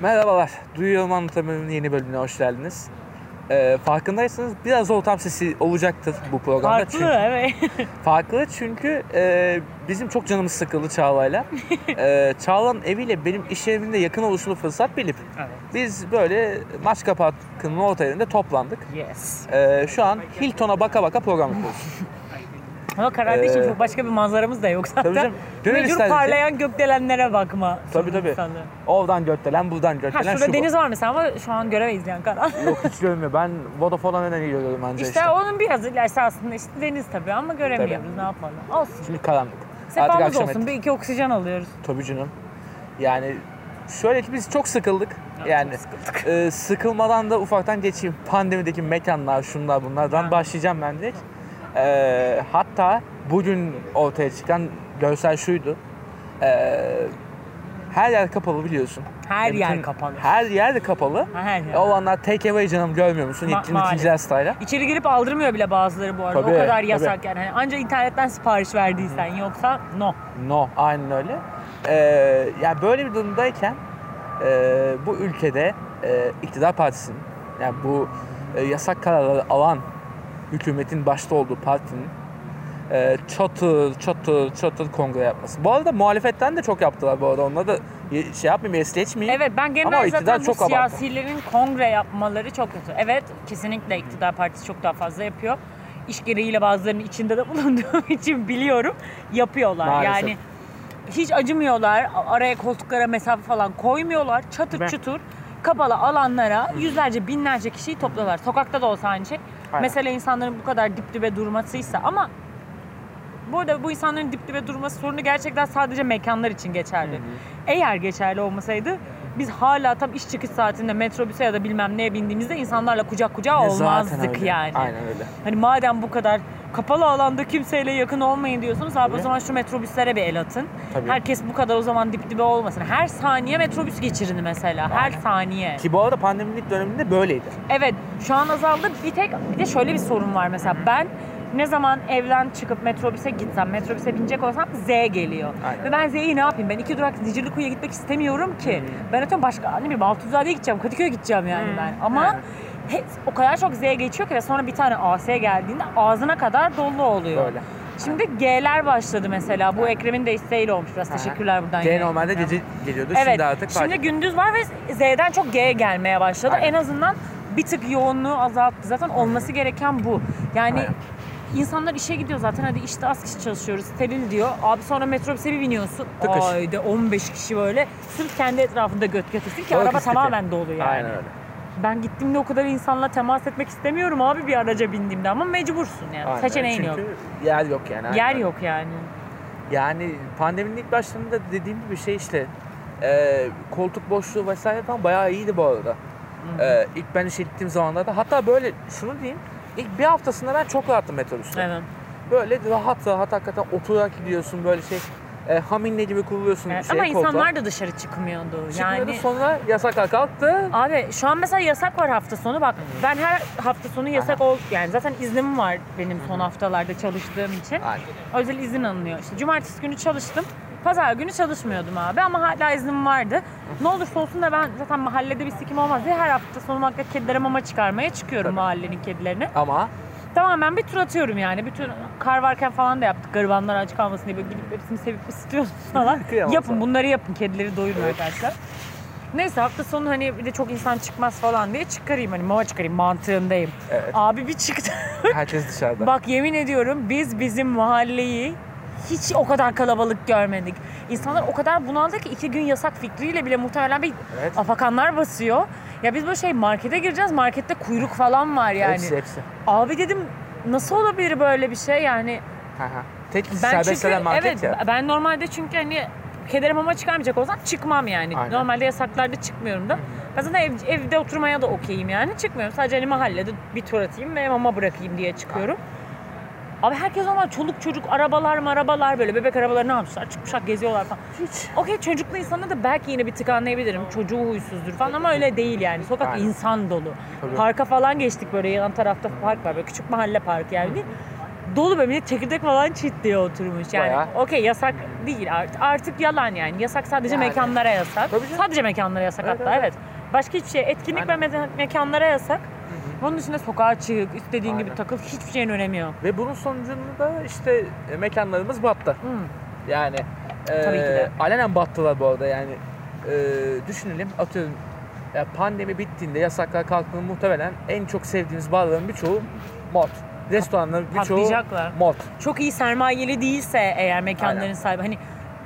Merhabalar, Duyuyorum Anlatamıyorum yeni bölümüne hoş geldiniz. Ee, farkındaysanız biraz ortam sesi olacaktır bu programda. Farklı çünkü, evet. farklı çünkü e, bizim çok canımız sıkıldı Çağla'yla. ee, Çağla'nın eviyle benim iş yeriminde yakın oluşunu fırsat bilip evet. biz böyle Maçka Parkı'nın orta yerinde toplandık. Yes. Ee, şu an Hilton'a baka baka program yapıyoruz. Ama kardeşim Ee, çok başka bir manzaramız da yok zaten. tabii canım. Gönül Mecbur isterdi parlayan gökdelenlere bakma. Tabii, tabii. sorumlusu. Oradan göttelen, buradan Ha göttelen şurada şu bu. deniz var mesela ama şu an göremeyiz yani karan. Yok hiç görmüyor. Ben Vodafone'dan önden görüyorum anca işte, işte. onun biraz ilerisi aslında işte deniz tabii ama göremiyoruz ne yapalım. Olsun. Şimdi karanlık. Sefamız olsun ettik. bir iki oksijen alıyoruz. Tabii canım. Yani şöyle ki biz çok sıkıldık. Yani e, sıkılmadan da ufaktan geçeyim. Pandemideki mekanlar, şunlar bunlardan Ha. başlayacağım ben direkt. E, hatta bugün ortaya çıkan görsel şuydu. E, her yer kapalı biliyorsun. Her Ya yer bütün- kapalı. Her yer de kapalı. Her yer. O olanlar take away canım görmüyor musun? Ma- maalesef. ikinci style. İçeri girip aldırmıyor bile bazıları bu arada. Tabii, o kadar tabii. yasak yani. Hani Anca internetten sipariş verdiysen yoksa no. No, aynen öyle. Ee, yani böyle bir durumdayken e, bu ülkede e, iktidar partisinin, yani bu e, yasak kararları alan hükümetin başta olduğu partinin e, çatır çatır çatır kongre yapması. Bu arada muhalefetten de çok yaptılar bu arada. Onları da şey yapmayayım, es geçmeyeyim. Evet ben Ama genel iktidar zaten bu abartı. siyasilerin kongre yapmaları çok kötü. Evet kesinlikle iktidar partisi çok daha fazla yapıyor. İş gereğiyle bazılarının içinde de bulunduğum için biliyorum yapıyorlar. Maalesef. Yani hiç acımıyorlar. Araya koltuklara mesafe falan koymuyorlar. Çatır Ben- çutur kapalı alanlara yüzlerce binlerce kişiyi topluyorlar. Sokakta da olsa aynı şey. Aynen. Mesele insanların bu kadar dip dibe durmasıysa ama bu arada bu insanların dip dibe durması sorunu gerçekten sadece mekanlar için geçerli. Eğer geçerli olmasaydı biz hala tam iş çıkış saatinde metrobüse ya da bilmem neye bindiğimizde insanlarla kucak kucağa Ne zaten olmazdık öyle. yani. Aynen öyle. Hani madem bu kadar kapalı alanda kimseyle yakın olmayın diyorsunuz abi o zaman şu metrobüslere bir el atın. Tabii. Herkes bu kadar o zaman dip dibe olmasın. Her saniye metrobüs geçirin mesela. Her Aynen. saniye. Ki bu arada pandeminin ilk döneminde böyleydi. Evet şu an azaldı. Bir tek bir de şöyle bir sorun var mesela ben ne zaman evden çıkıp metrobüse gitsem, metrobüse binecek olsam Z geliyor. Aynen. Ve ben Z'yi ne yapayım? Ben iki durak Zicirlikuyu'ya gitmek istemiyorum ki. Ben atıyorum başka ne bileyim Altızade'ye gideceğim, Kadıköy'e gideceğim yani ben. Ama Aynen. He- o kadar çok Z geçiyor ki ve sonra bir tane AS geldiğinde ağzına kadar dolu oluyor. Böyle. Şimdi G'ler başladı mesela. Bu Ekrem'in de isteğiyle olmuş biraz. Teşekkürler buradan. G normalde gece geliyordu. Evet. Şimdi artık Şimdi fark- gündüz var ve Z'den çok G gelmeye başladı. Aynen. En azından bir tık yoğunluğu azalttı. Zaten olması gereken bu. Yani Aynen. insanlar işe gidiyor zaten. Hadi işte az kişi çalışıyoruz. Steril diyor. Abi sonra metrobüse bir biniyorsun. Tıkış. Ayda 15 kişi böyle. Sırf kendi etrafında göt götürsün ki Çok araba istifi. tamamen dolu yani. Aynen öyle. Ben gittiğimde o kadar insanla temas etmek istemiyorum abi bir araca bindiğimde ama mecbursun yani. Aynen. Seçeneğin Çünkü yok. yer yok yani. aynen Yer yok yani. Yani pandeminin ilk başlarında dediğim gibi şey işte e, koltuk boşluğu vesaire falan bayağı iyiydi bu arada. E, ilk ben işe gittiğim zamanlarda hatta böyle şunu diyeyim ilk bir haftasında ben çok rahattım metrobüste. Evet. Böyle rahat rahat hakikaten oturarak gidiyorsun böyle şey e, haminle gibi kuruluyorsun Evet, şey, ama koltuğa. insanlar da dışarı çıkmıyordu. Çıkmıyordu, Yani sonra yasaklar kalktı. Abi şu an mesela yasak var hafta sonu. Bak ben her hafta sonu yasak ol yani zaten iznim var benim son haftalarda çalıştığım için. Aynen. Özel izin alınıyor. İşte cumartesi günü çalıştım. Pazar günü çalışmıyordum abi ama hala iznim vardı. Ne olursa olsun da ben zaten mahallede bir sikim olmaz diye her hafta sonu muhakkak kedilere mama çıkarmaya çıkıyorum mahallenin kedilerine. Ama Tamamen bir tur atıyorum yani. Bütün kar varken falan da yaptık. Garibanlar aç kalmasın diye böyle gidip hepsini sevip ısıtıyoruz falan. Yapın bunları yapın. Kedileri doyurun arkadaşlar. Neyse hafta sonu hani bir de çok insan çıkmaz falan diye çıkarayım hani mama çıkarayım mantığındayım. Evet. Abi bir çıktı. herkes dışarıda. Bak yemin ediyorum biz bizim mahalleyi hiç o kadar kalabalık görmedik. İnsanlar o kadar bunaldı ki iki gün yasak fikriyle bile muhtemelen bir Evet. afakanlar basıyor. Ya biz böyle şey markete gireceğiz markette kuyruk falan var yani. Hepsi hepsi. Abi dedim nasıl olabilir böyle bir şey yani Hı hı. Tek ben serbest çünkü market evet ya. ben normalde çünkü hani kederim ama çıkarmayacak olsam çıkmam yani. Aynen. Normalde yasaklarda çıkmıyorum da. Ben zaten ev- evde oturmaya da okeyim yani çıkmıyorum. Sadece hani mahallede bir tur atayım ve mama bırakayım diye çıkıyorum. Abi herkes normal çoluk çocuk arabalar marabalar böyle bebek arabaları ne yapmışlar çıkmışlar geziyorlar falan. Hiç. Okey çocuklu insana da belki yine bir tık anlayabilirim. Çocuğu huysuzdur falan ama öyle değil yani. Sokak Aynen. insan dolu. Tabii. Parka falan geçtik böyle yan tarafta park var böyle küçük mahalle parkı yani değil. dolu böyle millet çekirdek falan çitliyor oturmuş. Yani okey yasak değil artık. Artık yalan yani. Yasak sadece Yani. mekanlara yasak. Sadece mekanlara yasak Evet, hatta evet. evet. Başka hiçbir şey. Etkinlik ve me- mekanlara yasak. Onun dışında sokağa çık, istediğin gibi Aynen. takıl. Hiçbir şeyin önemi yok. Ve bunun sonucunda işte e, mekanlarımız battı. Hı. Yani e, Tabii ki de. alenen battılar bu arada yani. E, düşünelim atıyorum ya pandemi bittiğinde yasaklar kalktığında muhtemelen en çok sevdiğimiz barların birçoğu mod. Restoranların birçoğu Patlayacaklar. mod. çok iyi sermayeli değilse eğer mekanların Aynen. sahibi hani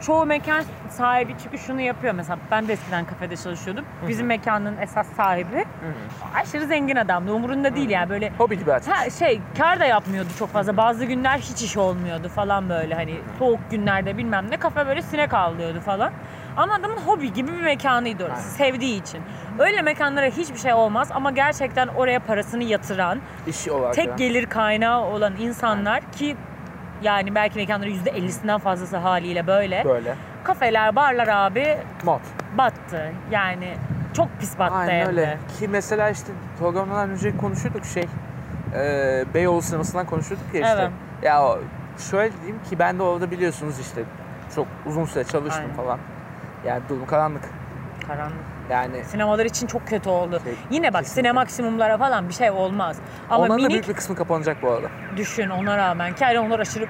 çoğu mekan sahibi çünkü şunu yapıyor mesela ben de eskiden kafede çalışıyordum. Bizim mekanın esas sahibi aşırı zengin adamdı. Umurunda değil yani böyle Hobi gibi açmış. Ha şey kar da yapmıyordu çok fazla. Bazı günler hiç iş olmuyordu falan böyle hani soğuk günlerde bilmem ne kafe böyle sinek avlıyordu falan. Ama adamın hobi gibi bir mekanıydı orası. Aynen. Sevdiği için. Öyle mekanlara hiçbir şey olmaz ama gerçekten oraya parasını yatıran, İş olarak. tek ya. gelir kaynağı olan insanlar ki yani belki mekanların %50'sinden fazlası haliyle böyle. Böyle. Kafeler, barlar abi Mod. battı. Yani çok pis battı Aynen hem öyle. Ki mesela işte programdan önce konuşuyorduk şey. E, Beyoğlu sinemasından konuşuyorduk ya işte. Evet. Ya şöyle diyeyim ki ben de orada biliyorsunuz işte çok uzun süre çalıştım Aynen. falan. Yani durum karanlık. Karanlık. Yani Sinemalar için çok kötü oldu. Şey, Yine bak kesinlikle. sinemaksimumlara falan bir şey olmaz. Ama onların da minik büyük bir kısmı kapanacak bu arada. düşün ona rağmen ki hani onlar aşırı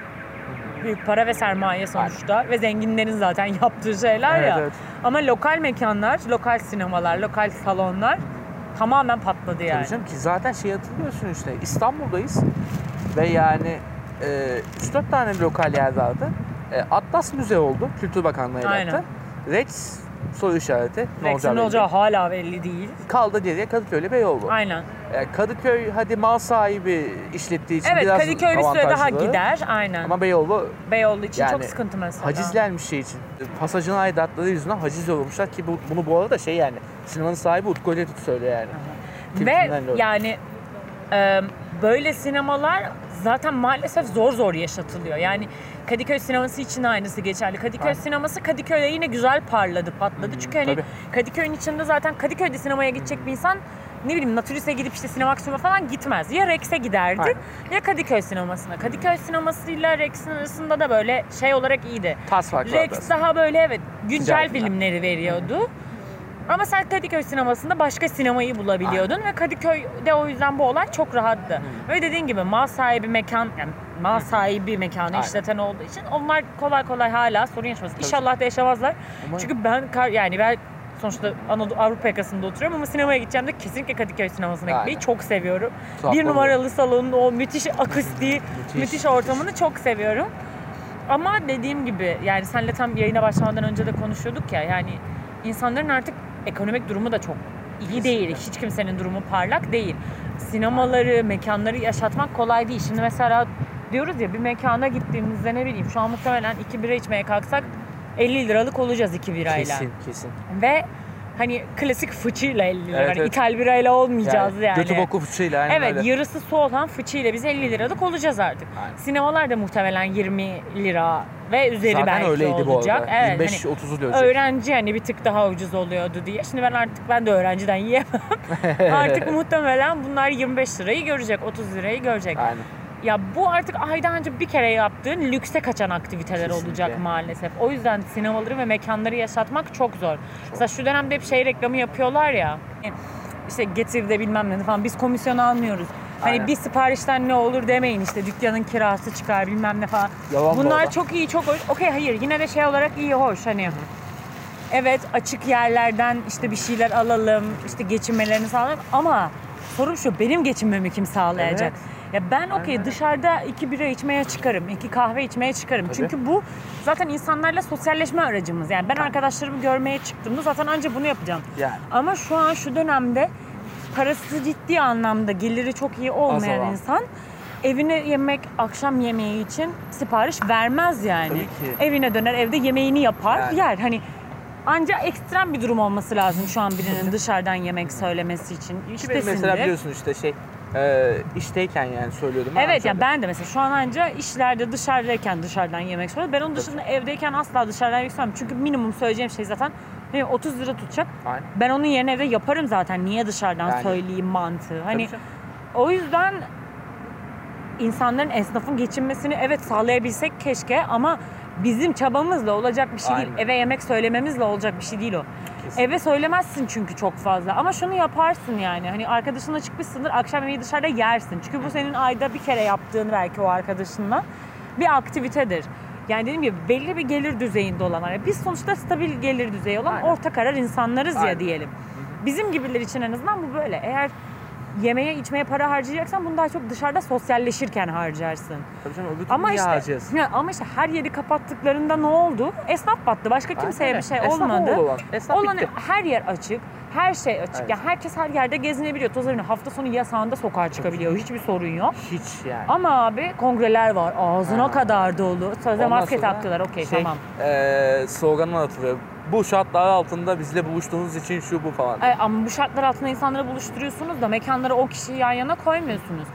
büyük para ve sermaye sonuçta ve zenginlerin zaten yaptığı şeyler Evet, ya. evet. Ama lokal mekanlar, lokal sinemalar, lokal salonlar tamamen patladı yani. Tabii canım ki zaten şey hatırlıyorsun işte İstanbul'dayız ve yani e, 3-4 tane lokal yer vardı. E, Atlas Müze oldu. Kültür Bakanlığı Aynen. attı. Rex soru işareti. Ne olacağı ne olacağı hala belli değil. Kaldı geriye Kadıköy'le Beyoğlu. Aynen. E, Kadıköy hadi mal sahibi işlettiği için Evet biraz Kadıköy bir süre daha gider. Aynen. Ama Beyoğlu Beyoğlu için yani çok sıkıntı mesela. hacizlenmiş şey için. Pasajın aidatları yüzünden haciz yollamışlar ki bu, bunu bu arada şey yani sinemanın sahibi Utku Özetürk söylüyor yani. Ve yani e, böyle sinemalar zaten maalesef zor zor yaşatılıyor. Yani Kadıköy sineması için aynısı geçerli. Kadıköy Aynen. sineması Kadıköy'de yine güzel parladı, patladı. Çünkü hani tabii. Kadıköy'ün içinde zaten Kadıköy'de sinemaya gidecek bir insan ne bileyim Naturis'e gidip işte Sinemaksimum'a falan gitmez. Ya Rex'e giderdi Aynen. ya Kadıköy sinemasına. Kadıköy sinemasıyla Rex'in arasında da böyle şey olarak iyiydi. Tas Rex daha böyle evet güncel Güzel filmleri veriyordu. Ama sen Kadıköy sinemasında başka sinemayı bulabiliyordun ve Kadıköy'de o yüzden bu olay çok rahattı. Ve dediğin gibi mal sahibi mekan, yani mal sahibi mekanı Aynen. işleten olduğu için onlar kolay kolay hala sorun yaşamaz. İnşallah da yaşamazlar. Umarım. Çünkü ben kar- yani ben sonuçta Anadolu Avrupa yakasında oturuyorum ama sinemaya gideceğim de kesinlikle Kadıköy sinemasına Aynen. gitmeyi çok seviyorum. Tuhaf bir oluyor. numaralı salonun o müthiş akustiği, Müthiş, müthiş ortamını çok seviyorum. Ama dediğim gibi yani senle tam yayına başlamadan önce de konuşuyorduk ya yani insanların artık ekonomik durumu da çok iyi değil. Hiç kimsenin durumu parlak değil. Sinemaları, mekanları yaşatmak kolay değil. Şimdi mesela diyoruz ya bir mekana gittiğimizde ne bileyim şu an muhtemelen iki bira içmeye kalksak 50 liralık olacağız iki birayla. Kesin kesin. Ve hani klasik fıçıyla 50 lira. Evet, hani evet. İthal birayla olmayacağız yani. Götü boku fıçıyla aynen Evet öyle. yarısı su olan fıçıyla biz 50 liralık olacağız artık. Aynen. Sinemalar da muhtemelen 20 lira ve üzeri Zaten belki öyleydi bu olacak. arada. Evet, 25-30'u hani dönecek. öğrenci hani bir tık daha ucuz oluyordu diye. Şimdi ben artık ben de öğrenciden yiyemem. artık muhtemelen bunlar 25 lirayı görecek, 30 lirayı görecek. Aynen. Ya bu artık ayda önce bir kere yaptığın lükse kaçan aktiviteler Kesinlikle. olacak maalesef. O yüzden sinemaları ve mekanları yaşatmak çok zor. Mesela şu dönemde hep şey reklamı yapıyorlar ya. İşte getirde bilmem ne falan biz komisyon almıyoruz. Hani Aynen. bir siparişten ne olur demeyin işte dükkanın kirası çıkar bilmem ne falan. Yalan bu Bunlar çok iyi çok hoş. Okey hayır yine de şey olarak iyi hoş hani. Evet açık yerlerden işte bir şeyler alalım işte geçinmelerini sağlayalım ama sorun şu benim geçinmemi kim sağlayacak? Evet. Ya ben okey dışarıda iki bira içmeye çıkarım, iki kahve içmeye çıkarım. Tabii. Çünkü bu zaten insanlarla sosyalleşme aracımız. Yani ben arkadaşlarımı görmeye çıktığımda zaten anca bunu yapacağım. Yani. Ama şu an şu dönemde parası ciddi anlamda geliri çok iyi olmayan insan evine yemek akşam yemeği için sipariş vermez yani. Tabii ki. Evine döner evde yemeğini yapar Yani. yer. Hani anca ekstrem bir durum olması lazım şu an birinin dışarıdan yemek söylemesi için. İştesindir. mesela biliyorsun işte şey e, işteyken yani söylüyordum. Evet ya ben de mesela şu an anca işlerde dışarıdayken dışarıdan yemek söylüyorum. Ben onun dışında evdeyken asla dışarıdan yemek söylemem. Çünkü minimum söyleyeceğim şey zaten hani 30 lira tutacak. Aynen. Ben onun yerine evde yaparım zaten. Niye dışarıdan Yani. söyleyeyim mantığı. Hani Tabii o yüzden insanların esnafın geçinmesini evet sağlayabilsek keşke ama bizim çabamızla olacak bir şey değil. Aynen. Eve yemek söylememizle olacak bir şey değil o. Kesin. Eve söylemezsin çünkü çok fazla ama şunu yaparsın yani hani arkadaşınla çıkmışsındır akşam yemeği dışarıda yersin. Çünkü bu senin ayda bir kere yaptığın belki o arkadaşınla bir aktivitedir. Yani dediğim gibi belli bir gelir düzeyinde olanlar. Yani Biz sonuçta stabil gelir düzeyi olan Aynen. orta karar insanlarız ya Aynen. diyelim. Bizim gibiler için en azından bu böyle. Eğer yemeğe içmeye para harcayacaksan bunu daha çok dışarıda sosyalleşirken harcarsın. Tabii canım öbür Ama işte, harcayasın? ya ama işte her yeri kapattıklarında ne oldu? Esnaf battı. Başka kimseye Aynen bir şey öyle. Esnaf olmadı. oldu olan. Esnaf Olan bitti. her yer açık. Her şey açık. Evet. Ya herkes her yerde gezinebiliyor. Tozabiliyor. Hafta sonu yasağında sokağa çıkabiliyor. Hiçbir sorun yok. Hiç yani. Ama abi kongreler var. Ağzına Ha. kadar dolu. Sözde maske taktılar. Okey şey, tamam. eee sloganı hatırlıyorum. Bu şartlar altında bizle buluştuğunuz için şu bu falan. Ay, ama bu şartlar altında insanları buluşturuyorsunuz da mekanlara o kişiyi yan yana koymuyorsunuz.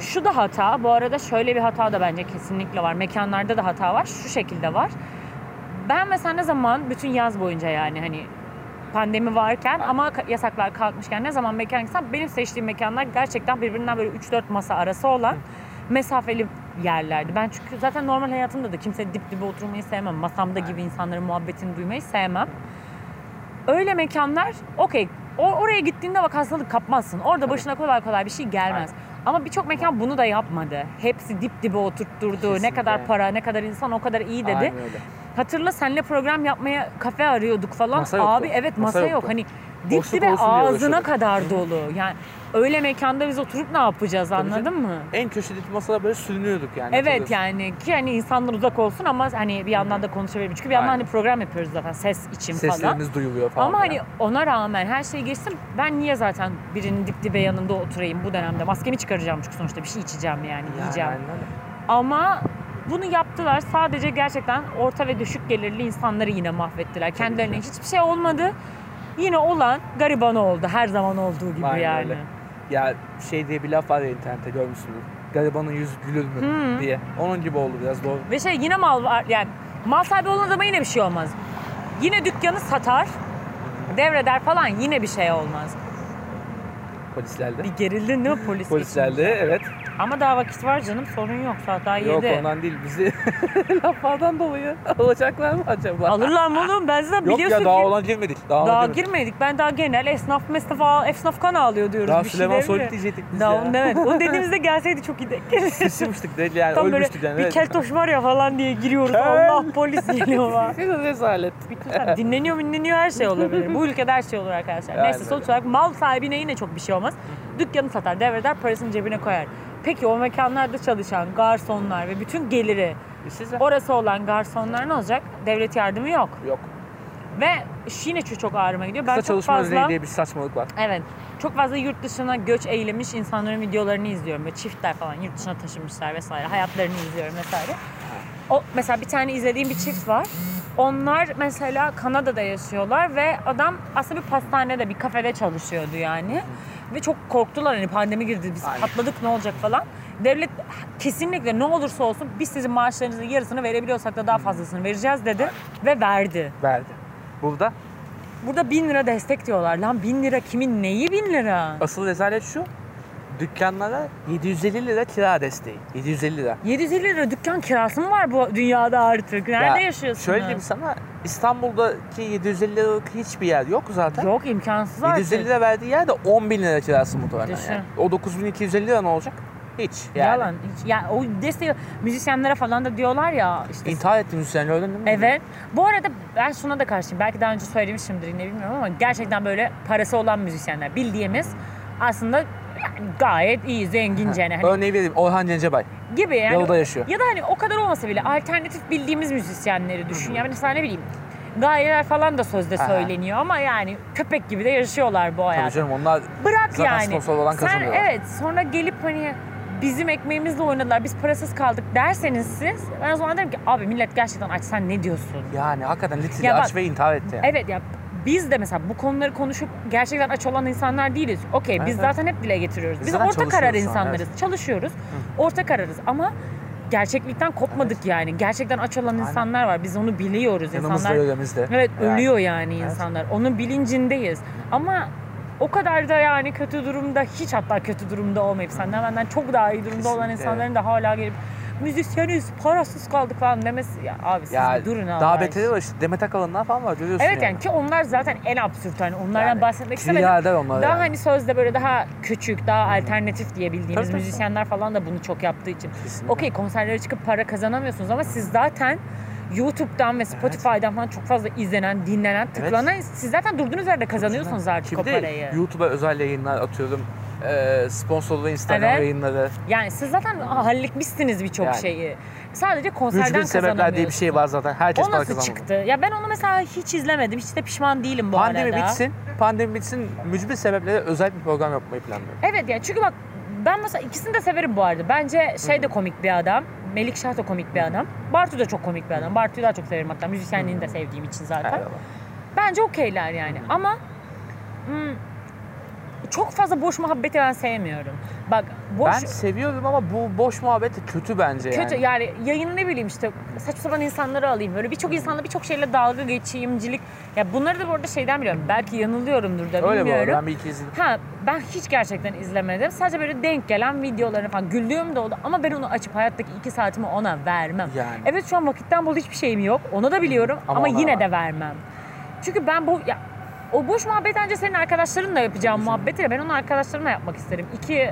Şu da hata. Bu arada şöyle bir hata da bence kesinlikle var. Mekanlarda da hata var. Şu şekilde var. Ben mesela ne zaman bütün yaz boyunca yani hani pandemi varken ama yasaklar kalkmışken ne zaman mekan gitsem benim seçtiğim mekanlar gerçekten birbirinden böyle 3-4 masa arası olan mesafeli yerlerdi. Ben çünkü zaten normal hayatımda da kimse dip dibe oturmayı sevmem. Masamda gibi insanların muhabbetini duymayı sevmem. Öyle mekanlar okey oraya gittiğinde bak hastalık kapmazsın. Orada başına kolay kolay bir şey gelmez. Ama birçok mekan bunu da yapmadı. Hepsi dip dibe oturtturdu. Ne Kesinlikle. kadar para, ne kadar insan o kadar iyi dedi. Aynen öyle. Hatırla senle program yapmaya kafe arıyorduk falan. Masa yoktu. Abi evet masa, Masa yok. Hani dip dibe ağzına kadar dolu. Yani öyle mekanda biz oturup ne yapacağız Tabii anladın canım. mı? En köşedeki masada böyle sürünüyorduk yani. Evet hatırlıyorsun. yani ki hani insanlar uzak olsun ama hani bir yandan da konuşabilirim. Çünkü bir yandan Aynen. hani program yapıyoruz zaten ses için falan. Seslerimiz duyuluyor falan. Ama hani yani. ona rağmen her şey geçsin ben niye zaten birinin dip dibe yanında oturayım bu dönemde maskemi çıkaracağım çünkü sonuçta bir şey içeceğim yani, Yani yiyeceğim. aynen. Ama bunu yaptılar sadece gerçekten orta ve düşük gelirli insanları yine mahvettiler. Kendilerine hiçbir şey olmadı. Yine olan gariban oldu her zaman olduğu gibi Aynen yani. öyle. Ya şey diye bir laf var ya internette görmüşsünüz. Garibanın yüzü gülür mü Hı. diye. Onun gibi oldu biraz doğru. Ve şey yine mal var yani mal sahibi olan adama yine bir şey olmaz. Yine dükkanı satar, devreder falan yine bir şey olmaz. Polislerde. Bir gerildin değil mi polis? Polislerde evet. Ama daha vakit var canım sorun yok saat daha Yok 7. ondan değil. Bizi laflardan dolayı alacaklar mı acaba? Alırlar mı oğlum ben zaten Yok biliyorsun ya daha ki ona girmedik. Daha, daha girmedik. girmedik. Ben daha genel esnaf mesnaf esnaf kan ağlıyor diyoruz. Daha bir şey Süleyman Soylu diyecektik biz Daha ya. onu demedik. Onu dediğimizde gelseydi çok iyi denk gelirdi. Sıçmıştık değil yani Tam böyle ölmüştük yani. bir evet. keltoş var ya falan diye giriyoruz. Kel. Allah polis geliyor falan. Rezalet. Bütün tabii dinleniyor dinleniyor her şey olabilir. Bu ülkede her şey olur arkadaşlar. Aynen Neyse sonuç olarak mal sahibine yine çok bir şey olmaz. Dükkanı satar, devreder, parasını cebine koyar. Peki o mekanlarda çalışan garsonlar ve bütün geliri Size. orası olan garsonlar ne olacak? Devlet yardımı yok. Yok. Ve yine çok, çok ağrıma gidiyor. Ben Kısa çok çalışma fazla diye bir saçmalık var. Evet. Çok fazla yurt dışına göç eylemiş insanların videolarını izliyorum. Böyle çiftler falan yurt dışına taşınmışlar vesaire. Hayatlarını izliyorum vesaire. O mesela bir tane izlediğim bir çift var. Onlar mesela Kanada'da yaşıyorlar ve adam aslında bir pastanede, bir kafede çalışıyordu yani. Ve çok korktular hani pandemi girdi biz Aynen. patladık ne olacak falan. Devlet kesinlikle ne olursa olsun biz sizin maaşlarınızın yarısını verebiliyorsak da daha fazlasını vereceğiz dedi ve verdi. Verdi. Burada Burada bin lira destek diyorlar. Lan bin lira kimin neyi bin lira? asıl rezalet şu. Dükkanlara 750 lira kira desteği. 750 lira. 750 lira dükkan kirası mı var bu dünyada artık? Nerede Ya, yaşıyorsunuz? Şöyle diyeyim sana İstanbul'daki 750 liralık hiçbir yer yok zaten. Yok imkansız artık. 750 lira verdiği yerde 10 bin lira kirası muhtemelen. Düşün. Yani. O 9250 lira ne olacak? Hiç. Yani. Yalan. Hiç, ya o desteği müzisyenlere falan da diyorlar ya işte. İntihar etti müzisyenler öyle değil mi? Evet. Bu arada ben şuna da karşıyım. Belki daha önce söylemişimdir yine bilmiyorum ama gerçekten böyle parası olan müzisyenler bildiğimiz aslında yani gayet iyi, zengince yani hani Örneği vereyim. Orhan Gencebay. gibi yani. Yalıda yaşıyor. Ya da hani o kadar olmasa bile alternatif bildiğimiz müzisyenleri düşün. Yani mesela ne bileyim gayeler falan da sözde Aha. söyleniyor ama yani köpek gibi de yaşıyorlar bu Tabii hayatı. canım onlar Bırak Zaten yani. sponsor olan Sen kazanıyorlar. evet sonra gelip hani bizim ekmeğimizle oynadılar biz parasız kaldık derseniz siz ben o zaman derim ki abi millet gerçekten aç sen ne diyorsun? yani hakikaten litili Ya aç bak- ve intihar etti yani. Evet ya biz de mesela bu konuları konuşup gerçekten aç olan insanlar değiliz. Okey biz Evet, zaten hep dile getiriyoruz. Biz Biz, orta karar insanlarız. Çalışıyoruz. Orta kararız ama gerçeklikten kopmadık yani. Gerçekten aç olan insanlar var. Biz onu biliyoruz. Yanımızda insanlar. Evet Yani. ölüyor yani insanlar. Onun bilincindeyiz. Ama o kadar da yani kötü durumda hiç hatta kötü durumda olmayıp senden benden çok daha iyi durumda olan Kesinlikle. insanların da hala gelip müzisyeniz parasız kaldık falan demesi ya abi siz Ya durun Allah daha beteri var işte Demet Akalın'dan falan var görüyorsun Evet yani ki onlar zaten en absürt hani onlardan Yani bahsetmek istemedim. Onlar Daha yani. hani sözde böyle daha küçük, daha alternatif diye bildiğimiz Tabii, tabii. müzisyenler falan da bunu çok yaptığı için. Okey konserlere çıkıp para kazanamıyorsunuz ama siz zaten YouTube'dan ve Spotify'dan falan çok fazla izlenen, dinlenen, tıklanan siz zaten durduğunuz yerde kazanıyorsunuz artık Şimdi o parayı. YouTube'a özel yayınlar atıyorum. E, sponsorlu Instagram Evet. yayınları. Yani siz zaten halletmişsiniz birçok Yani. şeyi. Sadece konserden Mücbir sebepler diye bir şey var zaten. Herkes O para nasıl çıktı? Ya ben onu mesela hiç izlemedim. Hiç de pişman değilim bu Pandemi arada. bitsin. Pandemi bitsin. Mücbir sebeplere özel bir program yapmayı planlıyorum. Evet yani çünkü bak ben mesela ikisini de severim bu arada. Bence şey de komik bir adam. Melik Şah da komik bir adam. Bartu da çok komik bir adam. Bartu'yu daha çok severim hatta. Müzisyenliğini de sevdiğim için zaten. Eyvallah. Bence okeyler yani. Ama hmm, çok fazla boş muhabbeti ben sevmiyorum. Bak boş Ben seviyorum ama bu boş muhabbet kötü bence kötü yani. yani yayını ne bileyim işte saçma sapan insanları alayım böyle birçok insanla birçok şeyle dalga geçeyimcilik ya bunları da bu arada şeyden biliyorum belki yanılıyorumdur da Öyle bu arada bilmiyorum. ben bir iki izledim. Ha ben hiç gerçekten izlemedim. Sadece böyle denk gelen videolarını falan güldüğüm de oldu ama ben onu açıp hayattaki iki saatimi ona vermem. Yani. Evet şu an vakitten bol hiçbir şeyim yok. Onu da biliyorum Ama ama, ona yine var. de vermem. Çünkü ben bu ya o boş muhabbet önce senin arkadaşlarınla yapacağım muhabbeti de ben onu arkadaşlarımla yapmak isterim. İki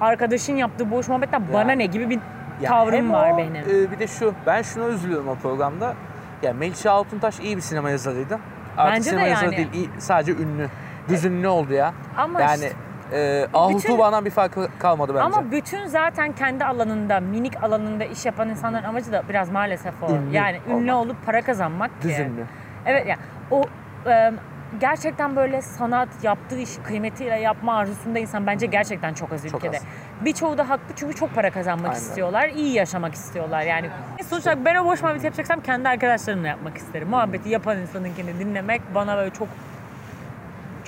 arkadaşın yaptığı boş muhabbetten bana ne gibi bir Ya tavrım var o, benim. e, bir de şu, ben şuna üzülüyorum o programda. Ya Melisa Altuntaş iyi bir sinema yazarıydı. Artık Bence de sinema yazarı yani. değil, iyi- sadece ünlü. Düz ünlü oldu ya. Ama yani işte- e, Ahu bütün- Tuğba'dan bir farkı kalmadı bence. Ama bütün zaten kendi alanında, minik alanında iş yapan insanların amacı da biraz maalesef o. Ünlü yani ünlü olmak. olup para kazanmak Düz ki. ünlü. Evet ya o e, gerçekten böyle sanat yaptığı işi kıymetiyle yapma arzusunda insan bence gerçekten çok az Çok ülkede. az. Birçoğu da haklı çünkü çok para kazanmak Aynen. istiyorlar, iyi yaşamak istiyorlar yani. Sonuç olarak ben o boş muhabbeti yapacaksam kendi arkadaşlarımla yapmak isterim. Muhabbeti yapan insanınkini dinlemek bana böyle çok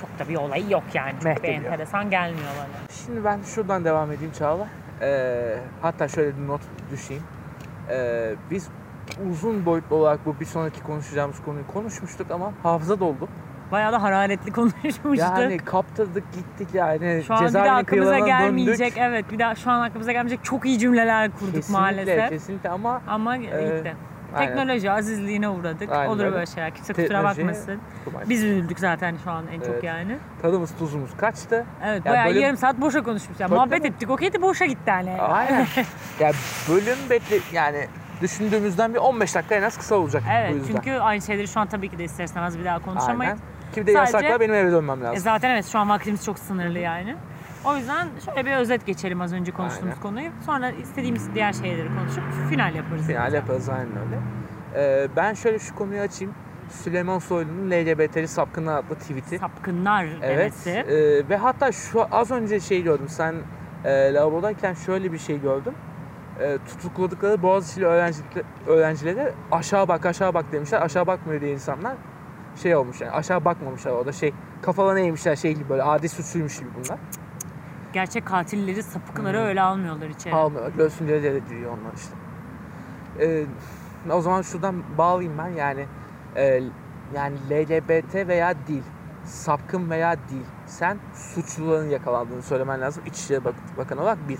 çok da bir olayı yok yani. Çok Meh bir enteresan gelmiyor bana. Şimdi ben şuradan devam edeyim Çağla. Ee, hatta şöyle bir not düşeyim. Ee, biz uzun boyutlu olarak bu bir sonraki konuşacağımız konuyu konuşmuştuk ama hafıza doldu. Bayağı da hararetli konuşmuştuk. Yani kaptırdık gittik yani. şu an bir cezaevinin aklımıza gelmeyecek. döndük. Evet bir daha şu an aklımıza gelmeyecek çok iyi cümleler kurduk Kesinlikle, maalesef. kesinlikle ama Ama Ee, gitti. aynen. Teknoloji azizliğine uğradık. Aynen Olur öyle. böyle şeyler. Kimse kusura bakmasın. Biz üzüldük zaten şu an en çok Evet. yani. tadımız tuzumuz kaçtı. Evet Ya bayağı bölüm- yarım saat boşa konuşmuş. Yani. Muhabbet tabii. ettik okey de boşa gitti hani. Aynen. ya bölüm bekle yani düşündüğümüzden bir 15 dakika en az kısa olacak bu Evet yüzden. çünkü aynı şeyleri şu an tabii ki de ister istemez bir daha konuşamayız. Aynen. Ki de Sadece- yasak var benim eve dönmem E lazım. zaten evet şu an vaktimiz çok sınırlı yani. O yüzden şöyle bir özet geçelim az önce konuştuğumuz Aynen. konuyu. Sonra istediğimiz diğer şeyleri konuşup final yaparız. Final yaparız aynen öyle. Ee, ben şöyle şu konuyu açayım. Süleyman Soylu'nun LGBT'li sapkınlar adlı tweet'i. Sapkınlar Evet. demesi. e, ve hatta şu az önce şey gördüm. Sen e, lavabodayken şöyle bir şey gördüm. E, tutukladıkları Boğaziçi'li öğrencilikle, öğrencilere aşağı bak aşağı bak demişler. Aşağı bakmıyor diye insanlar şey olmuş yani aşağı bakmamışlar orada şey kafalarına eğmişler şey gibi böyle adi suçluymuş gibi bunlar. Gerçek katilleri, sapıkları öyle almıyorlar içeri. Almıyorlar. Göğsünde de diyor onlar işte. Ee, o zaman şuradan bağlayayım ben yani e, yani LGBT veya değil, sapkın veya değil. Sen suçluların yakalandığını söylemen lazım. İçişleri Bak- Bakanı olarak bir.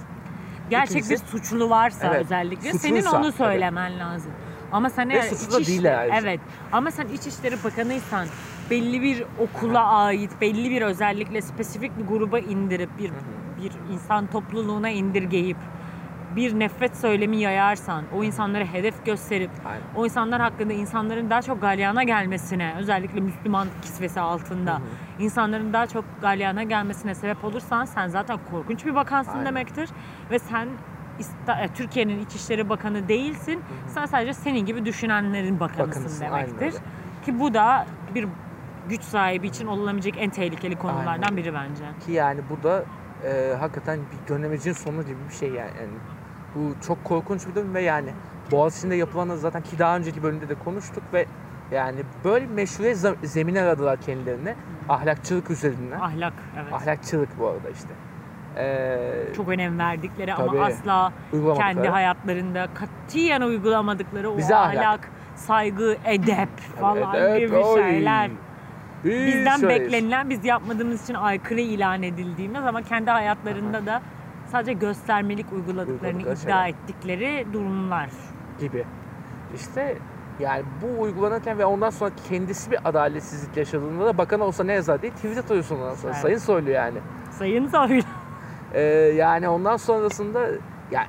Gerçek İkincisi- bir suçlu varsa Evet, özellikle suçluysa, senin onu söylemen lazım. Ama sen Ve eğer suçlu da değil ayrıca. Evet. Ama sen İçişleri Bakanıysan belli bir okula ait, belli bir özellikle spesifik bir gruba indirip bir bir insan topluluğuna indirgeyip bir nefret söylemi yayarsan, o insanlara hedef gösterip Aynen. o insanlar hakkında insanların daha çok galyana gelmesine, özellikle Müslüman kisvesi altında insanların daha çok galyana gelmesine sebep olursan sen zaten korkunç bir bakansın Aynen. demektir ve sen Türkiye'nin İçişleri Bakanı değilsin. Sen sadece senin gibi düşünenlerin bakanısın Bakanısın, demektir. Ki bu da bir güç sahibi için olabilecek en tehlikeli konulardan Aynen. biri bence. Ki yani bu da e, hakikaten bir dönemecin sonu gibi bir şey yani. Yani Bu çok korkunç bir durum ve yani Boğaziçi'nde yapılanı zaten ki daha önceki bölümde de konuştuk ve yani böyle bir meşruiyet zem- zemin aradılar kendilerine. Ahlakçılık üzerinden. Ahlak evet. Ahlakçılık bu arada işte. Ee, Çok önem verdikleri Tabii. ama asla kendi hayatlarında katiyen uygulamadıkları o Bize ahlak, ahlak. saygı, edep falan Evet, gibi oy. şeyler. Biz bizden şöyleyiz. beklenilen, biz yapmadığımız için aykırı ilan edildiğimiz ama kendi hayatlarında da sadece göstermelik uyguladıklarını Uyguladıkları iddia şeyler. ettikleri durumlar. gibi. İşte yani bu uygulanırken ve ondan sonra kendisi bir adaletsizlik yaşadığında da bakan olsa ne yazar diye tweet atıyorsun ondan sonra. Evet. Sayın Soylu yani. Sayın Savcı. Ee, yani ondan sonrasında yani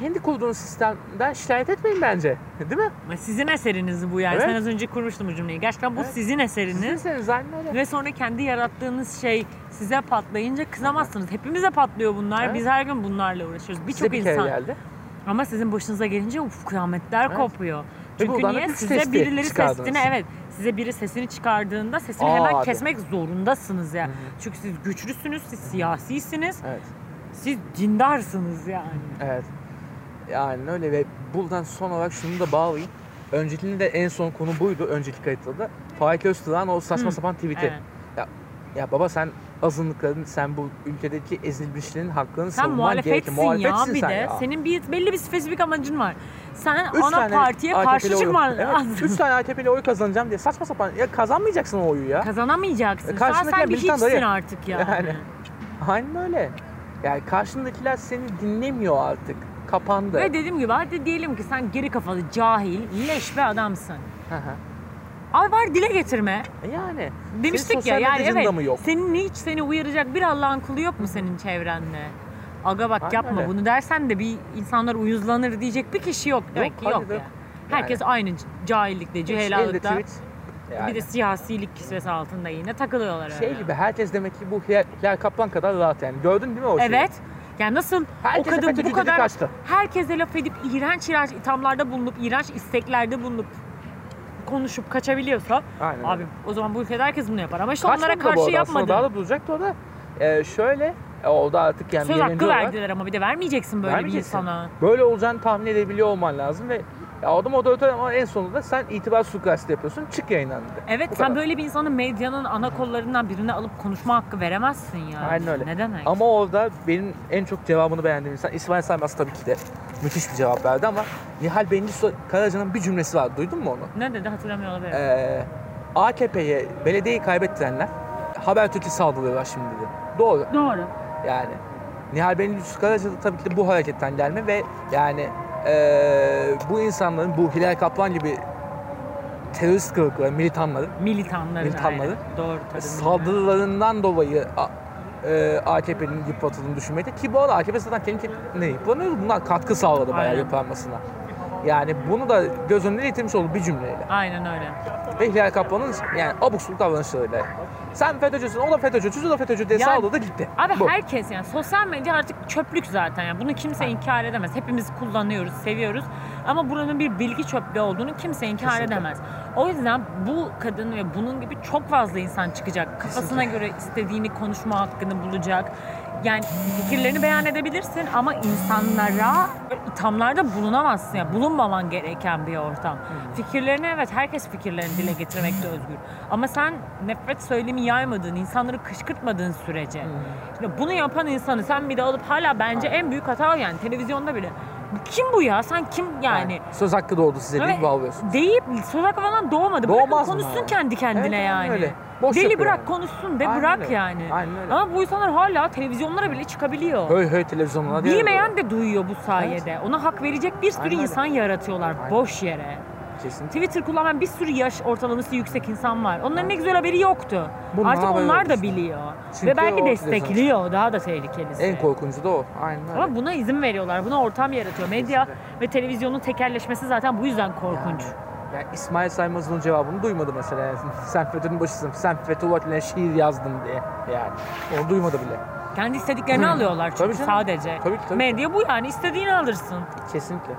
kendi kurduğunuz sistemden şikayet etmeyin bence. Değil mi? Sizin eseriniz bu yani. Evet. Sen az önce kurmuştun bu cümleyi. Gerçekten bu Evet. sizin eseriniz. Sizseniz aynen öyle. Ve sonra kendi yarattığınız şey size patlayınca kızamazsınız. Hepimize patlıyor bunlar. Evet. Biz her gün bunlarla uğraşıyoruz. Birçok bir insan. geldi. Ama sizin başınıza gelince uf kıyametler Evet. kopuyor. Çünkü niye? Size birileri sesini evet size biri sesini çıkardığında sesini Aa hemen abi. kesmek zorundasınız ya. Hı hı. Çünkü siz güçlüsünüz, siz siyasisiniz, Evet. siz dindarsınız yani. Evet. Yani öyle ve buradan son olarak şunu da bağlayayım. Öncekinde de en son konu buydu. Önceki kayıtta da. Faik Öztürk'ün o saçma Hı, sapan tweet'i. Evet. Ya baba sen azınlıkların, sen bu ülkedeki ezilmişlerin hakkını Sen savunman gerekir. muhalefetsin ya bir sen de. ya. Senin bir belli bir spesifik amacın var. Sen Üç ana tane partiye AKP'li karşı oy- çıkman Evet, lazım. Üç tane AKP'li oy kazanacağım diye saçma sapan. Ya kazanmayacaksın o oyu ya. Kazanamayacaksın. E, Sen, sen bir hiçsin dayı. artık yani. Yani. Aynen öyle. Yani karşındakiler seni dinlemiyor artık. Kapandı. Ve dediğim gibi hadi diyelim ki sen geri kafalı, cahil, leş bir adamsın. Hı hı. Abi var dile getirme. yani. Demiştik ya yani evet. mı yok? Senin hiç seni uyaracak bir Allah'ın kulu yok mu senin çevrende? Aga bak Aynen yapma öyle. bunu dersen de bir insanlar uyuzlanır diyecek bir kişi yok. Demek ki hadi yok de- yani. Herkes aynı cahillikte, Elde cühelalıkta. tweet. Yani. Bir de siyasilik kisvesi altında yine takılıyorlar. şey öyle. gibi herkes demek ki bu Hilal, Hilal Kaplan kadar rahat yani. Gördün değil mi o şeyi? Evet. Yani nasıl Herkese o kadın FETÖ'cü bu dedi, kadar kaçtı. herkese laf edip iğrenç iğrenç ithamlarda bulunup iğrenç isteklerde bulunup konuşup kaçabiliyorsa Aynen. abi o zaman bu ülkede herkes bunu yapar ama işte Kaçmadı onlara da bu karşı arada. Aslında yapmadı. Daha da duracaktı o da. Ee, şöyle e, oldu artık yani. Söz hakkı verdiler ama bir de vermeyeceksin böyle bir insana. Böyle olacağını tahmin edebiliyor olman lazım ve ya o da moderatör ama en sonunda sen itibar suikastı yapıyorsun. Çık yayından dedi. Evet Bu sen kadar. böyle bir insanı medyanın ana kollarından birine alıp konuşma hakkı veremezsin ya. Aynen öyle. Ne demek? Ama orada benim en çok cevabını beğendiğim insan İsmail Saymaz tabii ki de müthiş bir cevap verdi ama Nihal Bengisu Karaca'nın bir cümlesi var. Duydun mu onu? Ne dedi hatırlamıyor olabilirim. Ee, AKP'ye belediyeyi kaybettirenler Habertürk'e saldırıyorlar şimdi dedi. Doğru. Doğru. Yani Nihal Bengisu Karaca da tabii ki bu hareketten gelme ve yani ee, bu insanların bu Hilal Kaplan gibi terörist kılıkları, militanların Militanların. Aynen. Doğru tabii. saldırılarından dolayı a- e, AKP'nin yıpratıldığını düşünmekte ki bu arada AKP zaten kendi kendine yıpranıyordu. Bunlar katkı sağladı bayağı Aynen. yıpranmasına. Yani bunu da göz önüne getirmiş oldu bir cümleyle. Aynen öyle. Ve Hilal Kaplan'ın yani abuk subuk davranışlarıyla. Sen FETÖ'cüsün, o da FETÖ'cü, çocuğu da FETÖ'cü diye Yani- sağladı gitti. Abi Bu. herkes yani sosyal medya artık çöplük zaten yani bunu kimse inkar edemez. Hepimiz kullanıyoruz, seviyoruz ama buranın bir bilgi çöplüğü olduğunu kimse inkar Kesinlikle. edemez. O yüzden bu kadın ve bunun gibi çok fazla insan çıkacak. Kafasına göre istediğini konuşma hakkını bulacak. Yani fikirlerini beyan edebilirsin ama insanlara ithamlarda bulunamazsın. Yani bulunmaman gereken bir ortam. Fikirlerini evet herkes fikirlerini dile getirmekte özgür. Ama sen nefret söylemi yaymadığın, insanları kışkırtmadığın sürece. Şimdi bunu yapan insanı sen bir de alıp hala bence en büyük hata yani televizyonda bile. Kim bu ya? Sen kim yani? Söz hakkı doğdu size Evet. deyip bağlıyorsun. Deyip söz hakkı falan doğmadı. Doğmaz Bırak mı konuşsun yani? kendi kendine Evet, yani. öyle. Boş Deli bırak yani. konuşsun de Aynen bırak öyle. yani. Aynen öyle. Ama bu insanlar hala televizyonlara bile çıkabiliyor. Höy höy televizyonuna diye. Bilmeyen de duyuyor bu sayede. Ona hak verecek bir sürü Aynen öyle. insan yaratıyorlar Aynen. boş yere. Kesinlikle. Twitter kullanan bir sürü yaş ortalaması yüksek insan var. Onların ne güzel haberi yoktu. Bundan Artık haberi onlar yok da işte. biliyor. Çünkü Ve belki o destekliyor. Daha da tehlikelisi. En korkuncu da o. Aynen öyle. Ama buna izin veriyorlar. Buna ortam yaratıyor. Medya ve televizyonun tekelleşmesi zaten bu yüzden korkunç. Yani İsmail Saymaz'ın cevabını duymadı mesela. Yani sen FETÖ'nün başısın, sen Fethullah şiir yazdın diye. Yani onu duymadı bile. Kendi istediklerini alıyorlar çünkü Tabii canım. sadece. Tabii ki, tabii. Medya bu yani istediğini alırsın. Kesinlikle.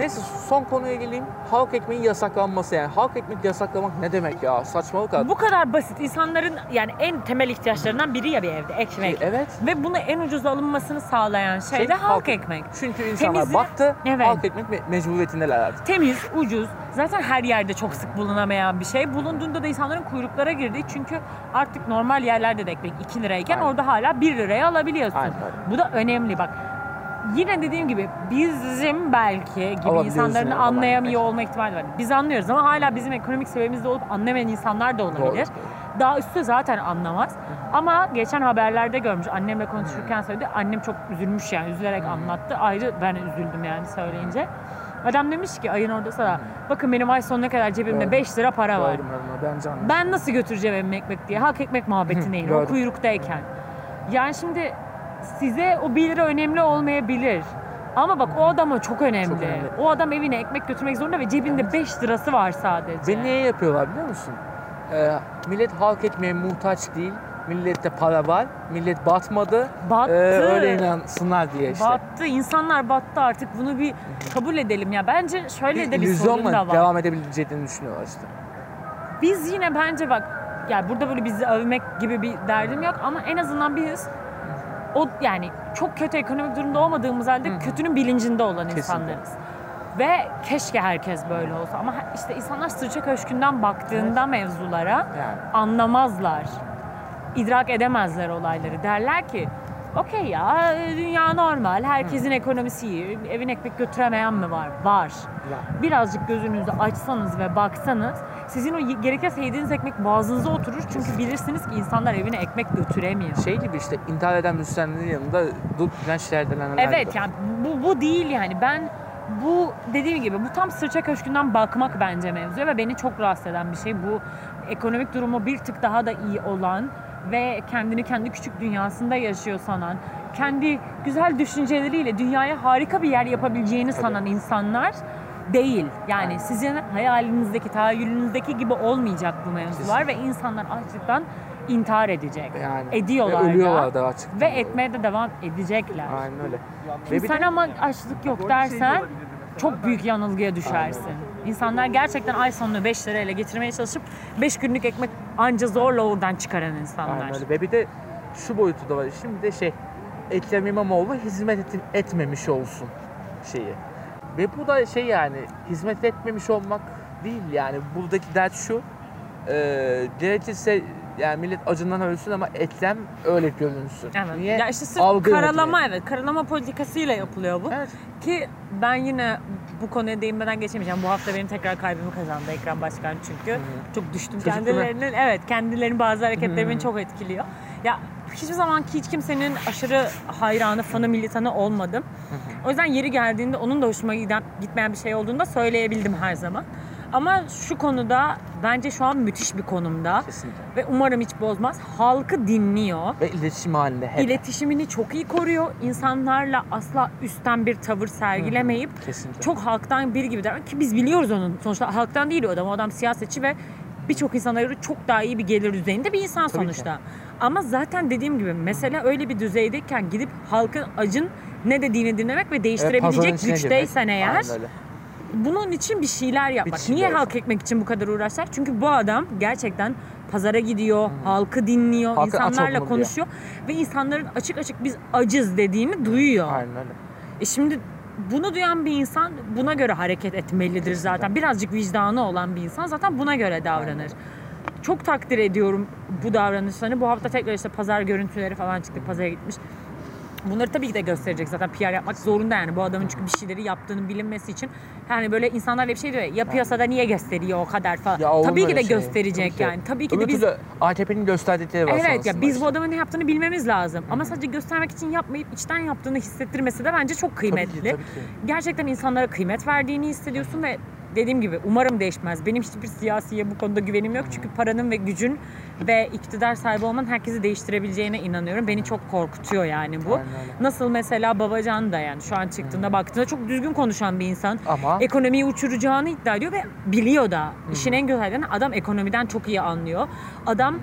Neyse son konuya geleyim. Halk ekmeğin yasaklanması yani. Halk ekmek yasaklamak ne demek ya? Saçmalık abi. Bu kadar basit. İnsanların yani en temel ihtiyaçlarından biri ya bir evde ekmek. Evet. Ve bunu en ucuz alınmasını sağlayan şey, de halk, ekmek. Çünkü insanlar Temizlik- battı. Evet. Halk ekmek me- mecburiyetindeler artık. Temiz, ucuz. Zaten her yerde çok sık bulunamayan bir şey. Bulunduğunda da insanların kuyruklara girdiği çünkü artık normal yerlerde de ekmek 2 lirayken Aynen. orada hala 1 liraya alabiliyorsun. Aynen. Bu da önemli bak. Yine dediğim gibi bizim belki gibi Alabiliyorsun insanların yani, anlayamıyor olma ihtimali var. Biz anlıyoruz ama hala bizim ekonomik seviyemizde olup anlamayan insanlar da olabilir. Doğru. Daha üstü zaten anlamaz. Ama geçen haberlerde görmüş. Annemle konuşurken söyledi. Annem çok üzülmüş yani. Üzülerek anlattı. Ayrı ben üzüldüm yani söyleyince. Adam demiş ki ayın orada da bakın benim ay sonuna kadar cebimde Doğru. 5 lira para var. Ben nasıl götüreceğim evime ekmek diye. Halk ekmek muhabbeti neydi o kuyruktayken. Yani şimdi size o 1 lira önemli olmayabilir. Ama bak o adama çok önemli. Çok önemli. O adam evine ekmek götürmek zorunda ve cebinde 5 lirası var sadece. Ve niye yapıyorlar biliyor musun? Ee, millet halk ekmeğe muhtaç değil. Millette para var. Millet batmadı. Battı. Ee, öyle inansınlar diye işte. Battı. insanlar battı artık. Bunu bir kabul edelim ya. Bence şöyle de bir sorun da var. devam edebileceğini düşünüyorlar işte. Biz yine bence bak yani burada böyle bizi övmek gibi bir derdim yok ama en azından biz o yani çok kötü ekonomik durumda olmadığımız halde kötünün bilincinde olan Kesinlikle. insanlarız. Ve keşke herkes böyle olsa ama işte insanlar sırça köşkünden baktığında mevzulara Yani. anlamazlar. İdrak edemezler olayları. Derler ki okey ya dünya normal, herkesin ekonomisi iyi, evin ekmek götüremeyen mi var? Var. Ya. Birazcık gözünüzü açsanız ve baksanız sizin o gerekirse yediğiniz ekmek boğazınıza oturur. Çünkü bilirsiniz ki insanlar evine ekmek götüremiyor. Şey gibi işte intihar eden müzisyenlerin yanında durup giden şehirlenenler Evet gibi. yani bu, bu değil yani ben bu dediğim gibi bu tam sırça köşkünden bakmak bence mevzuya ve beni çok rahatsız eden bir şey. Bu ekonomik durumu bir tık daha da iyi olan ve kendini kendi küçük dünyasında yaşıyor sanan, kendi güzel düşünceleriyle dünyaya harika bir yer yapabileceğini sanan insanlar değil. Yani sizin hayalinizdeki, tahayyülünüzdeki gibi olmayacak bu mevzular ve insanlar açlıktan intihar edecek. Yani. Ediyorlar Ve da. ölüyorlar da açıkçası. Ve etmeye de devam edecekler. Aynen öyle. Şimdi Ve sen de- ama açlık yok dersen çok büyük yanılgıya düşersin. İnsanlar gerçekten ay sonunu 5 lirayla getirmeye çalışıp 5 günlük ekmek anca zorla oradan çıkaran insanlar. Aynen öyle. Ve bir de şu boyutu da var. Şimdi de şey Ekrem İmamoğlu hizmet et- etmemiş olsun şeyi. Ve bu da şey yani hizmet etmemiş olmak değil yani buradaki dert şu. E, gerekirse yani millet acından ölsün ama Ekrem öyle görünsün. Evet. Niye? Ya işte sırf Algı karalama yönetimi. evet. Karalama politikasıyla yapılıyor bu. Evet. Ki ben yine bu konuya değinmeden geçemeyeceğim. Bu hafta benim tekrar kalbimi kazandı Ekrem Başkan çünkü. Çok düştüm Çocuk değil mi? kendilerinin. Evet kendilerinin bazı hareketleri beni çok etkiliyor. Ya hiçbir zaman ki hiç kimsenin aşırı hayranı, fanı, militanı olmadım. O yüzden yeri geldiğinde onun da hoşuma giden, gitmeyen bir şey olduğunda söyleyebildim her zaman. Ama şu konuda bence şu an müthiş bir konumda. Kesinlikle. Ve umarım hiç bozmaz. Halkı dinliyor. Ve iletişim halinde hep. İletişimini çok iyi koruyor. İnsanlarla asla üstten bir tavır sergilemeyip Kesinlikle. çok halktan biri gibi davranıyor ki biz biliyoruz onun sonuçta halktan değil o adam. O adam siyasetçi ve birçok insana göre çok daha iyi bir gelir düzeyinde bir insan Tabii sonuçta. Ama zaten dediğim gibi mesela öyle bir düzeydeyken gidip halkın acın ne dediğini dinlemek ve değiştirebilecek içine güçteysen eğer bunun için bir şeyler yapmak. şeyler Niye halk ekmek için bu kadar uğraşlar? Çünkü bu adam gerçekten pazara gidiyor, halkı dinliyor, Halkın aç insanlarla konuşuyor ve insanların açık açık biz acız dediğini duyuyor. Aynen öyle. E şimdi bunu duyan bir insan buna göre hareket etmelidir zaten. Birazcık vicdanı olan bir insan zaten buna göre davranır. Çok takdir ediyorum bu davranışlarını. Bu hafta tekrar işte pazar görüntüleri falan çıktı. Pazara gitmiş. Bunları tabii ki de gösterecek zaten PR yapmak zorunda yani bu adamın çünkü bir şeyleri yaptığının bilinmesi için. Yani böyle insanlar bir şey diyor ya, ya piyasada niye gösteriyor o kadar falan. Ya tabii ki de şey. gösterecek Tabii yani. Tabii ki de biz AKP'nin gösterdikleri var Evet ya biz işte. bu adamın ne yaptığını bilmemiz lazım. Ama sadece göstermek için yapmayıp içten yaptığını hissettirmesi de bence çok kıymetli. Tabii ki, tabii ki. Gerçekten insanlara kıymet verdiğini hissediyorsun ve dediğim gibi umarım değişmez. Benim hiçbir siyasiye bu konuda güvenim yok. Çünkü paranın ve gücün ve iktidar sahibi olmanın herkesi değiştirebileceğine inanıyorum. Beni çok korkutuyor yani bu. Aynen. Nasıl mesela Babacan da yani şu an çıktığında baktığında çok düzgün konuşan bir insan. Ama Ekonomiyi uçuracağını iddia ediyor ve biliyor da. İşin en güzel yanı adam ekonomiden çok iyi anlıyor. Adam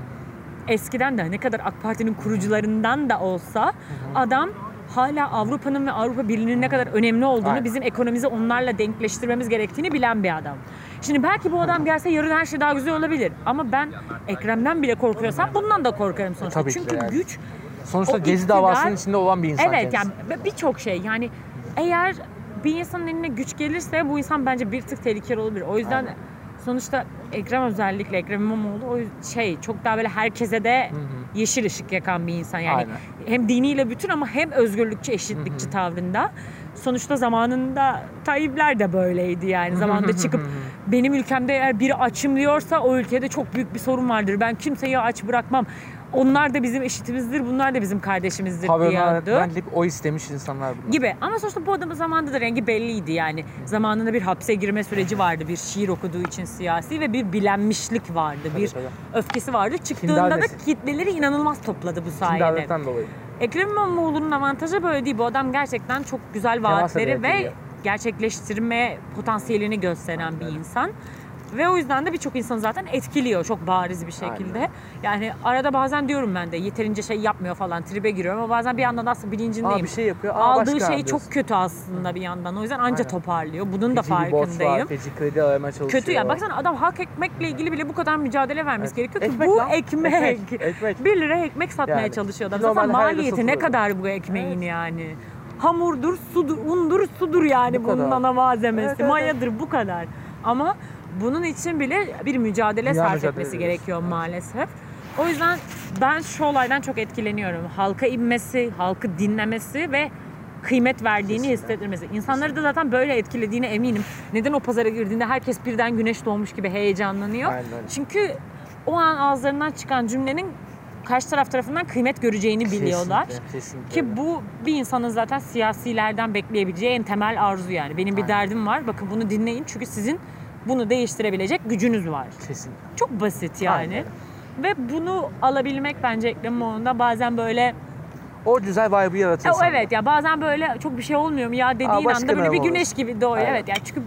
eskiden de ne kadar AK Parti'nin kurucularından da olsa adam hala Avrupa'nın ve Avrupa Birliği'nin ne kadar önemli olduğunu, Aynen. bizim ekonomimizi onlarla denkleştirmemiz gerektiğini bilen bir adam. Şimdi belki bu adam gelse yarın her şey daha güzel olabilir. Ama ben Ekrem'den bile korkuyorsam bundan da korkarım sonuçta. tabii ki de Çünkü yani. güç sonuçta o Gezi iktidar- davasının içinde olan bir insan Evet kendisi. yani birçok şey yani eğer bir insanın eline güç gelirse bu insan bence bir tık tehlikeli olabilir. O yüzden Aynen. Sonuçta Ekrem özellikle Ekrem İmamoğlu o şey çok daha böyle herkese de Hı hı. yeşil ışık yakan bir insan. Yani Aynen. hem diniyle bütün ama hem özgürlükçü, eşitlikçi tavrında. sonuçta zamanında Tayyipler de böyleydi yani. Zamanında çıkıp benim ülkemde eğer biri açım diyorsa o ülkede çok büyük bir sorun vardır. Ben kimseyi aç bırakmam. Onlar da bizim eşitimizdir, bunlar da bizim kardeşimizdir diyordu Ben hep o istemiş insanlar bunlar. gibi. Ama sonuçta bu adamın zamanında da rengi belliydi yani. Zamanında bir hapse girme süreci vardı. Bir şiir okuduğu için siyasi ve bir bilenmişlik vardı. bir tabii. öfkesi vardı. Çıktığında da kitleleri inanılmaz topladı bu sayede. Kindarlıktan dolayı. Ekrem İmamoğlu'nun avantajı böyle değil. Bu adam gerçekten çok güzel vaatleri ve gerçekleştirme potansiyelini gösteren bir insan. Ve o yüzden de birçok insanı zaten etkiliyor çok bariz bir şekilde. Aynen. Yani arada bazen diyorum ben de yeterince şey yapmıyor falan tribe giriyorum ama bazen bir yandan da aslında bilincindeyim. Aa bir şey yapıyor. Aa, Aldığı şey diyorsun. çok kötü aslında bir yandan. O yüzden anca Aynen. toparlıyor. Bunun da Feci var, farkındayım. feci kredi aramaya çalışıyor. Kötü ya. Baksana adam halk ekmekle ilgili bile bu kadar mücadele vermesi Evet. gerekiyor ki Ekmek bu lan. ekmek. Ekmek, ekmek. 1 lira ekmek satmaya Yani. çalışıyor adam. Zaten maliyeti ne kadar bu ekmeğin yani. Hamurdur, sudur, undur, sudur yani Bu bunun kadar. ana malzemesi. Evet, evet, Mayadır bu kadar. Ama bunun için bile bir mücadele Dünya sarf mücadele etmesi ediyoruz. gerekiyor maalesef. O yüzden ben şu olaydan çok etkileniyorum. Halka inmesi, halkı dinlemesi ve kıymet verdiğini Kesinlikle. hissettirmesi. İnsanları da zaten böyle etkilediğine eminim. Neden o pazara girdiğinde herkes birden güneş doğmuş gibi heyecanlanıyor? Aynen. Çünkü o an ağızlarından çıkan cümlenin karşı taraf tarafından kıymet göreceğini biliyorlar. Kesinlikle, kesinlikle Ki bu bir insanın zaten siyasilerden bekleyebileceği en temel arzu yani. Benim bir Aynen. derdim var. Bakın bunu dinleyin çünkü sizin bunu değiştirebilecek gücünüz var. Kesinlikle. Çok basit yani. Aynen. Ve bunu alabilmek bence Ekrem İmamoğlu'nda bazen böyle O güzel vibe'ı yaratıyor sende. evet ya bazen böyle çok bir şey olmuyor mu ya dediğin Aa, anda böyle bir olur? güneş gibi doğuyor. Aynen. Evet yani çünkü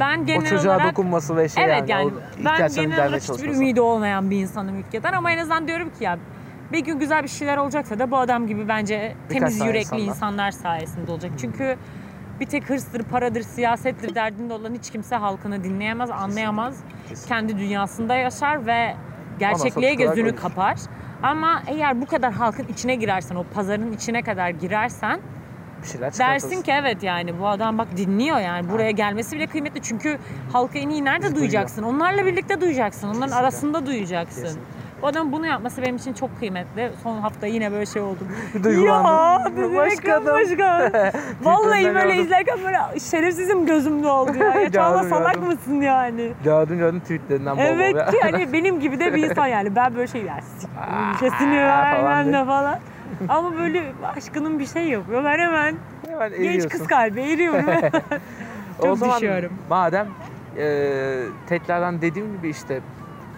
ben genel O çocuğa olarak dokunması ve şey evet yani, o ben genel olarak hiçbir ümidi olmayan bir insanım ülkeden ama en azından diyorum ki ya bir gün güzel bir şeyler olacaksa da bu adam gibi bence temiz tane yürekli insanlar. insanlar sayesinde olacak. Çünkü bir tek hırsdır, paradır, siyasettir derdinde olan hiç kimse halkını dinleyemez, anlayamaz. Kesinlikle. Kendi dünyasında yaşar ve gerçekliğe gözünü ölür. kapar. Ama eğer bu kadar halkın içine girersen, o pazarın içine kadar girersen bir şeyler dersin ki evet yani bu adam bak dinliyor yani buraya gelmesi bile kıymetli çünkü halkı en iyi nerede Bizi duyacaksın? Onlarla birlikte duyacaksın. Onların Kesinlikle. arasında duyacaksın. Kesinlikle. Bu adamın bunu yapması benim için çok kıymetli. Son hafta yine böyle şey oldum. Duygulandım. dedim, Başkanım. Başkan. Vallahi böyle gördüm. izlerken böyle şerefsizim gözümde oldu ya. Ya Çağla Gördüm, salak gördüm. mısın yani? Gördüm gördüm tweetlerinden bol bol. Evet ya. ki hani benim gibi de bir insan yani. Ben böyle şey ya sesini vermem de falan. Ama böyle aşkının bir şey yapıyor. Ben hemen Hemen genç kız kalbi eriyorum. o Çok zaman düşüyorum. madem e, tekrardan dediğim gibi işte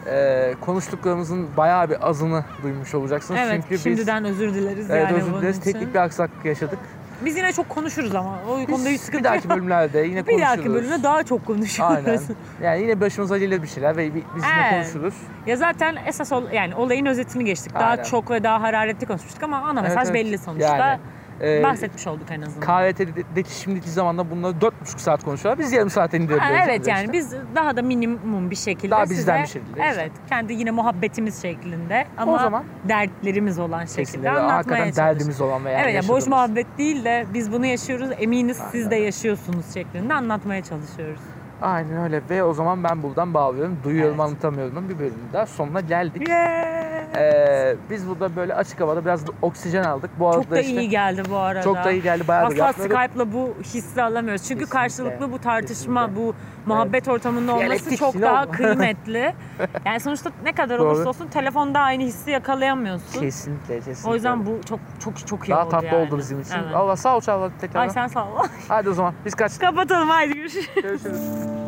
e, konuştuklarımızın bayağı bir azını duymuş olacaksınız. evet Çünkü biz şimdiden özür dileriz evet, yani özür bunun dileriz. için. Teknik bir aksaklık yaşadık. Biz yine çok konuşuruz ama o konuda hiç Biz sıkıntı bir dahaki yok. bölümlerde yine Bir konuşuruz. dahaki bölümde daha çok konuşuruz. Aynen. Yani yine başımıza gelir bir şeyler ve bi- biz yine Evet. konuşuruz. Ya zaten esas ol, yani olayın özetini geçtik. Daha Aynen. çok ve daha hararetli konuşmuştuk ama ana Evet, mesaj evet. belli sonuçta. Yani, e, Bahsetmiş olduk en azından. KVT'deki şimdiki zamanda bunları dört buçuk saat konuşuyorlar. Biz yarım saate Ha, indirebiliyoruz. evet işte. yani biz daha da minimum bir şekilde Daha size, bizden bir şekilde işte. Evet kendi yine muhabbetimiz şeklinde ama O zaman- dertlerimiz olan şekilde Kesinlikle. anlatmaya çalışıyoruz. derdimiz olan veya Evet yani boş muhabbet değil de biz bunu yaşıyoruz eminiz siz de yaşıyorsunuz şeklinde anlatmaya çalışıyoruz. Aynen öyle ve o zaman ben buradan bağlıyorum. Duyuyorum Evet. anlatamıyorum bir bölümün daha sonuna geldik. Yeah. Ee, biz burada böyle açık havada biraz da oksijen aldık. Bu arada Çok da işte iyi geldi bu arada. çok da iyi geldi. Bayağı da Asla yapmıyorduk. Skype'la bu hissi alamıyoruz. Çünkü Kesinlikle, karşılıklı bu tartışma, kesinlikle. bu muhabbet ortamında olması Diyalektik, çok daha know. kıymetli. Yani sonuçta ne kadar Doğru. olursa olsun telefonda aynı hissi yakalayamıyorsun. Kesinlikle kesinlikle. O yüzden bu çok çok çok iyi daha oldu tatlı yani. oldu bizim için. Evet. Allah sağ ol Çağla tekrardan. Ay sen sağ ol. Hadi o zaman biz kaçtık. Kapatalım haydi görüşürüz. Görüşürüz.